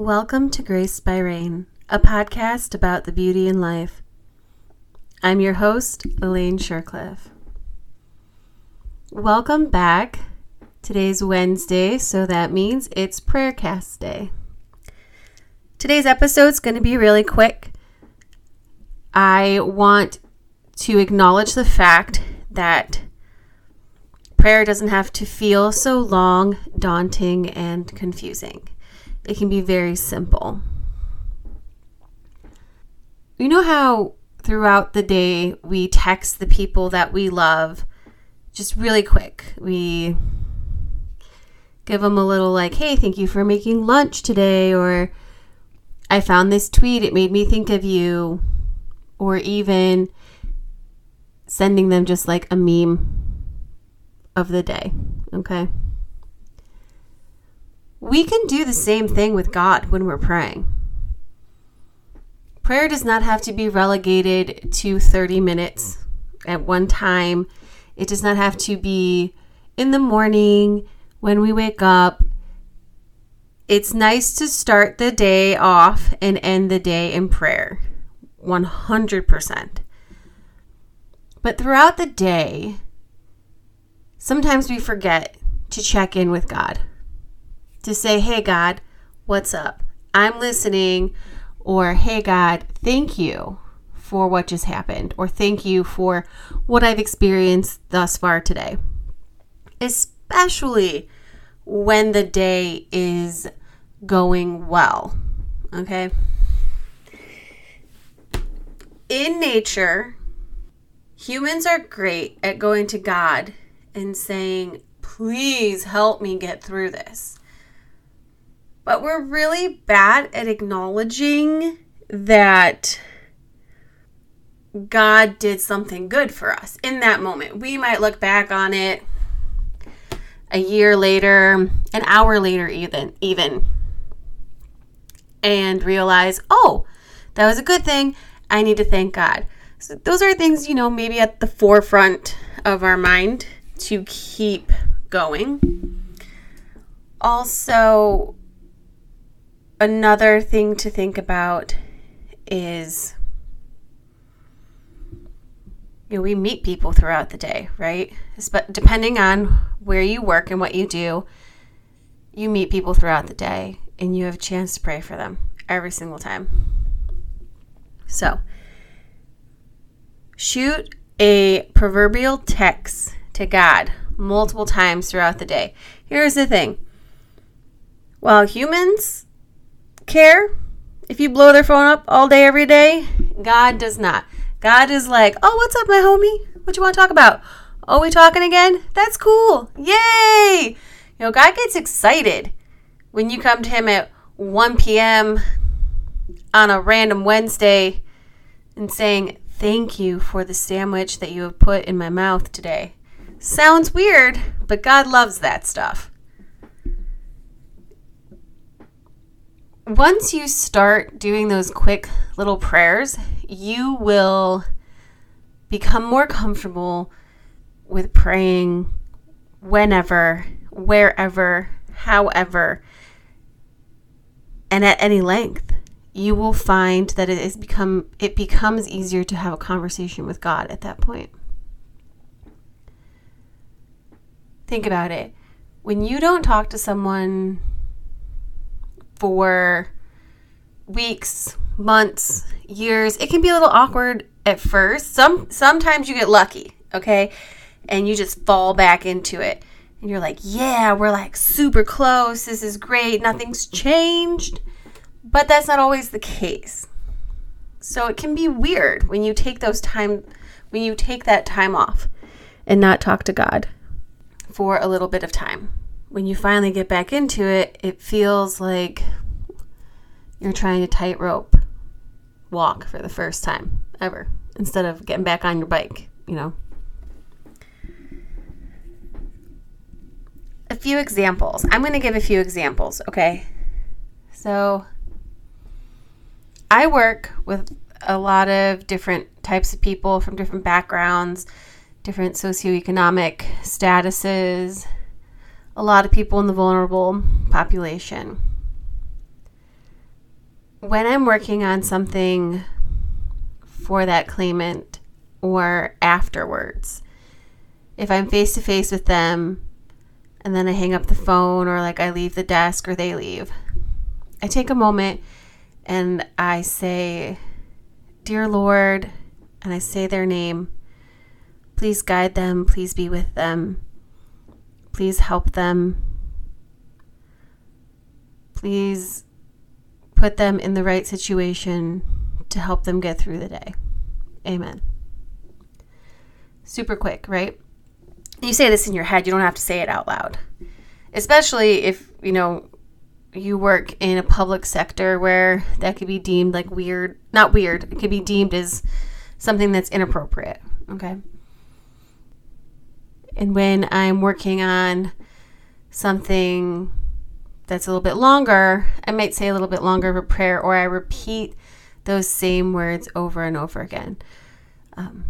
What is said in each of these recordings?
Welcome to Grace by Rain, a podcast about the beauty in life. I'm your host, Elaine Shircliff. Welcome back. Today's Wednesday, so that means it's Prayercast Day. Today's episode is going to be really quick. I want to acknowledge the fact that prayer doesn't have to feel so long, daunting, and confusing. It can be very simple. You know how throughout the day we text the people that we love just really quick. We give them a little like, hey, thank you for making lunch today, or I found this tweet, it made me think of you, or even sending them just like a meme of the day. Okay. We can do the same thing with God when we're praying. Prayer does not have to be relegated to 30 minutes at one time. It does not have to be in the morning when we wake up. It's nice to start the day off and end the day in prayer. 100%. But throughout the day, sometimes we forget to check in with God, to say, Hey, God, what's up? I'm listening. Or, Hey, God, thank you for what just happened. Or, thank you for what I've experienced thus far today. Especially when the day is going well. Okay? In nature, humans are great at going to God and saying, please help me get through this. But we're really bad at acknowledging that God did something good for us in that moment. We might look back on it a year later, an hour later even even and realize, "Oh, that was a good thing. I need to thank God." So those are things, you know, maybe at the forefront of our mind to keep going. Also, another thing to think about is you know, we meet people throughout the day, right? But depending on where you work and what you do, you meet people throughout the day and you have a chance to pray for them every single time. So, shoot a proverbial text to God multiple times throughout the day. Here's the thing while humans care, if you blow their phone up all day, every day, God does not. God is like, oh, what's up, my homie? What you want to talk about? Oh, we talking again? That's cool. Yay! You know, God gets excited when you come to Him at 1 p.m. on a random Wednesday and saying, Thank you for the sandwich that you have put in my mouth today. Sounds weird, but God loves that stuff. Once you start doing those quick little prayers, you will become more comfortable with praying whenever, wherever, however, and at any length. You will find that it is become it becomes easier to have a conversation with God at that point. think about it. When you don't talk to someone for weeks, months, years, it can be a little awkward at first. Some sometimes you get lucky, okay? And you just fall back into it. And you're like, "Yeah, we're like super close. This is great. Nothing's changed." But that's not always the case. So it can be weird when you take those time when you take that time off and not talk to God for a little bit of time. When you finally get back into it, it feels like you're trying to tightrope walk for the first time ever instead of getting back on your bike, you know. A few examples. I'm going to give a few examples, okay? So, I work with a lot of different types of people from different backgrounds different socioeconomic statuses, a lot of people in the vulnerable population. when I'm working on something for that claimant or afterwards, if I'm face to face with them and then I hang up the phone or like I leave the desk or they leave, I take a moment and I say, Dear Lord, and I say their name. Please guide them. Please be with them. Please help them. Please put them in the right situation to help them get through the day. Amen. Super quick, right? You say this in your head, you don't have to say it out loud. Especially if, you know, you work in a public sector where that could be deemed like weird, not weird, it could be deemed as something that's inappropriate, okay? And when I'm working on something that's a little bit longer, I might say a little bit longer of a prayer or I repeat those same words over and over again. Um,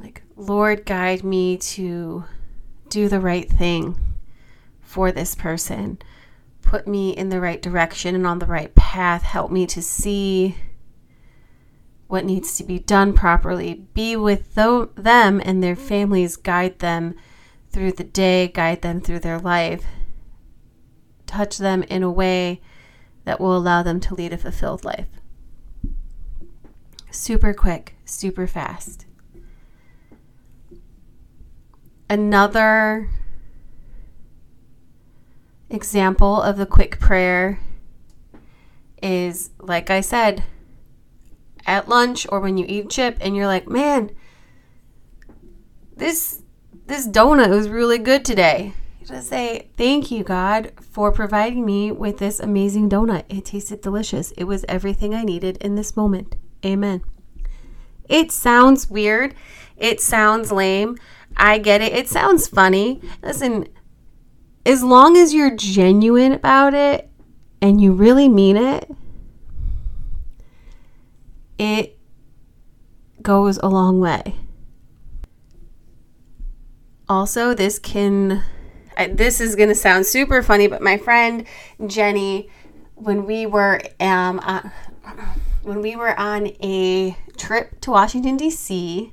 like, Lord, guide me to do the right thing for this person. Put me in the right direction and on the right path. Help me to see what needs to be done properly. Be with them and their families. Guide them through the day, guide them through their life. Touch them in a way that will allow them to lead a fulfilled life. Super quick, super fast. Another example of the quick prayer is like I said, at lunch or when you eat chip and you're like, man, this this donut was really good today. You just say, Thank you, God, for providing me with this amazing donut. It tasted delicious. It was everything I needed in this moment. Amen. It sounds weird. It sounds lame. I get it. It sounds funny. Listen, as long as you're genuine about it and you really mean it, it goes a long way. Also, this can, I, this is going to sound super funny, but my friend Jenny, when we were, um, uh, when we were on a trip to Washington, D.C.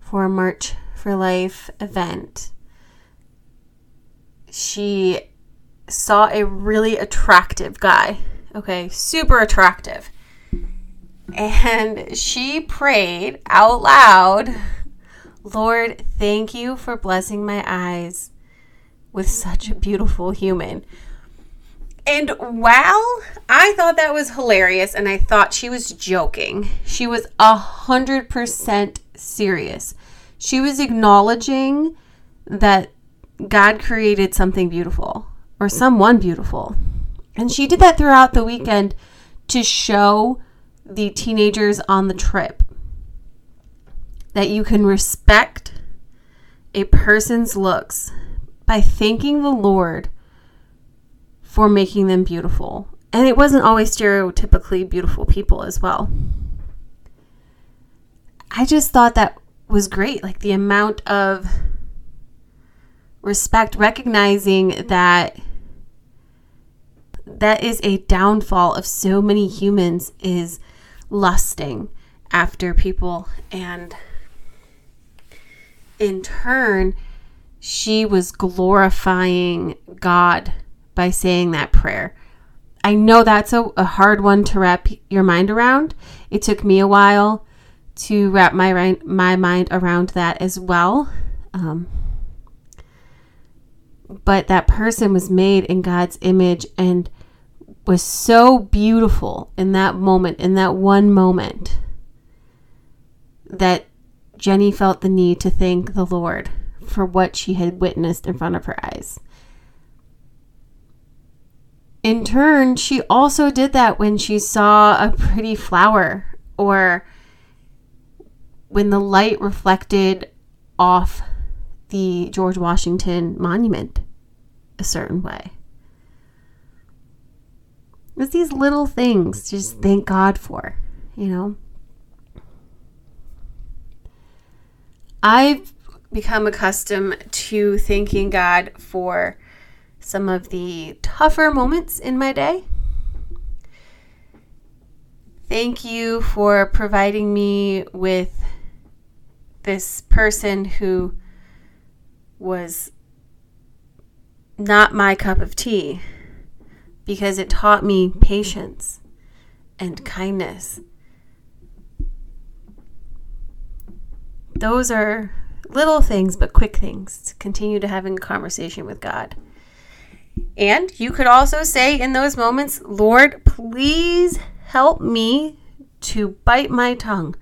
for a March for Life event, she saw a really attractive guy. Okay, super attractive. And she prayed out loud, Lord, thank you for blessing my eyes with such a beautiful human. And while I thought that was hilarious and I thought she was joking, she was a hundred percent serious. She was acknowledging that God created something beautiful or someone beautiful. And she did that throughout the weekend to show the teenagers on the trip that you can respect a person's looks by thanking the Lord for making them beautiful. And it wasn't always stereotypically beautiful people as well. I just thought that was great. Like the amount of respect, recognizing that that is a downfall of so many humans is lusting after people and in turn she was glorifying God by saying that prayer. I know that's a, a, hard one to wrap your mind around. It took me a while to wrap my my mind around that as well. Um, but that person was made in God's image and was so beautiful in that moment, in that one moment, that Jenny felt the need to thank the Lord for what she had witnessed in front of her eyes. In turn, she also did that when she saw a pretty flower or when the light reflected off the George Washington monument a certain way. It's these little things to just thank God for, you know. I've become accustomed to thanking God for some of the tougher moments in my day. Thank you for providing me with this person who was not my cup of tea because it taught me patience and kindness. Those are little things, but quick things to continue to having a conversation with God. And you could also say in those moments, Lord, please help me to bite my tongue,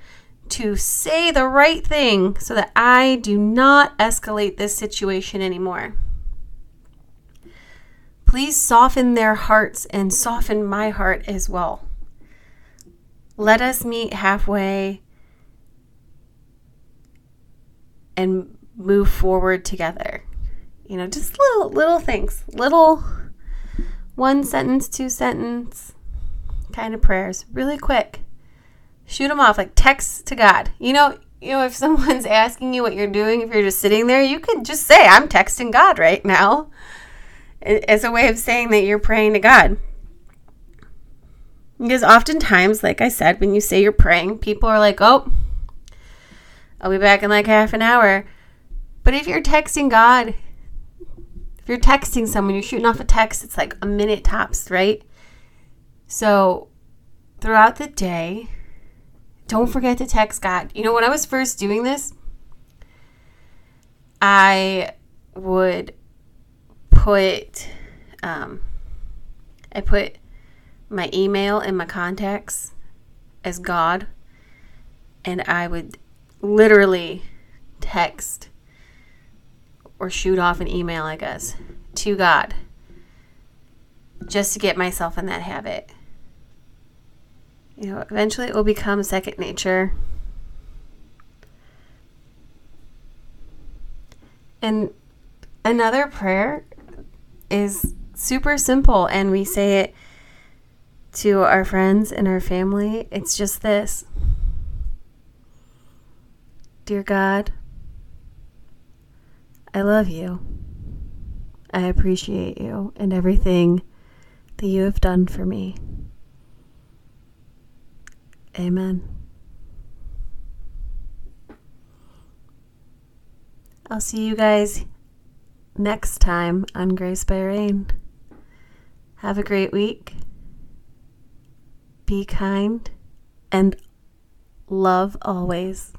to say the right thing so that I do not escalate this situation anymore. Please soften their hearts and soften my heart as well. Let us meet halfway and move forward together. You know, just little little things, little one sentence, two sentence kind of prayers, really quick. Shoot them off like text to God. You know, you know if someone's asking you what you're doing, if you're just sitting there, you could just say, "I'm texting God right now." As a way of saying that you're praying to God. Because oftentimes, like I said, when you say you're praying, people are like, "Oh, I'll be back in like half an hour." But if you're texting God, if you're texting someone, you're shooting off a text, it's like a minute tops, right? So throughout the day, don't forget to text God. You know, when I was first doing this, I would put, um, I put my email and my contacts as God, and I would literally text or shoot off an email, I guess, to God just to get myself in that habit. You know, eventually it will become second nature. And another prayer is super simple, and we say it to our friends and our family. It's just this Dear God, I love you. I appreciate you and everything that you have done for me. Amen. I'll see you guys next time on Grace by Rain. Have a great week. Be kind and love always.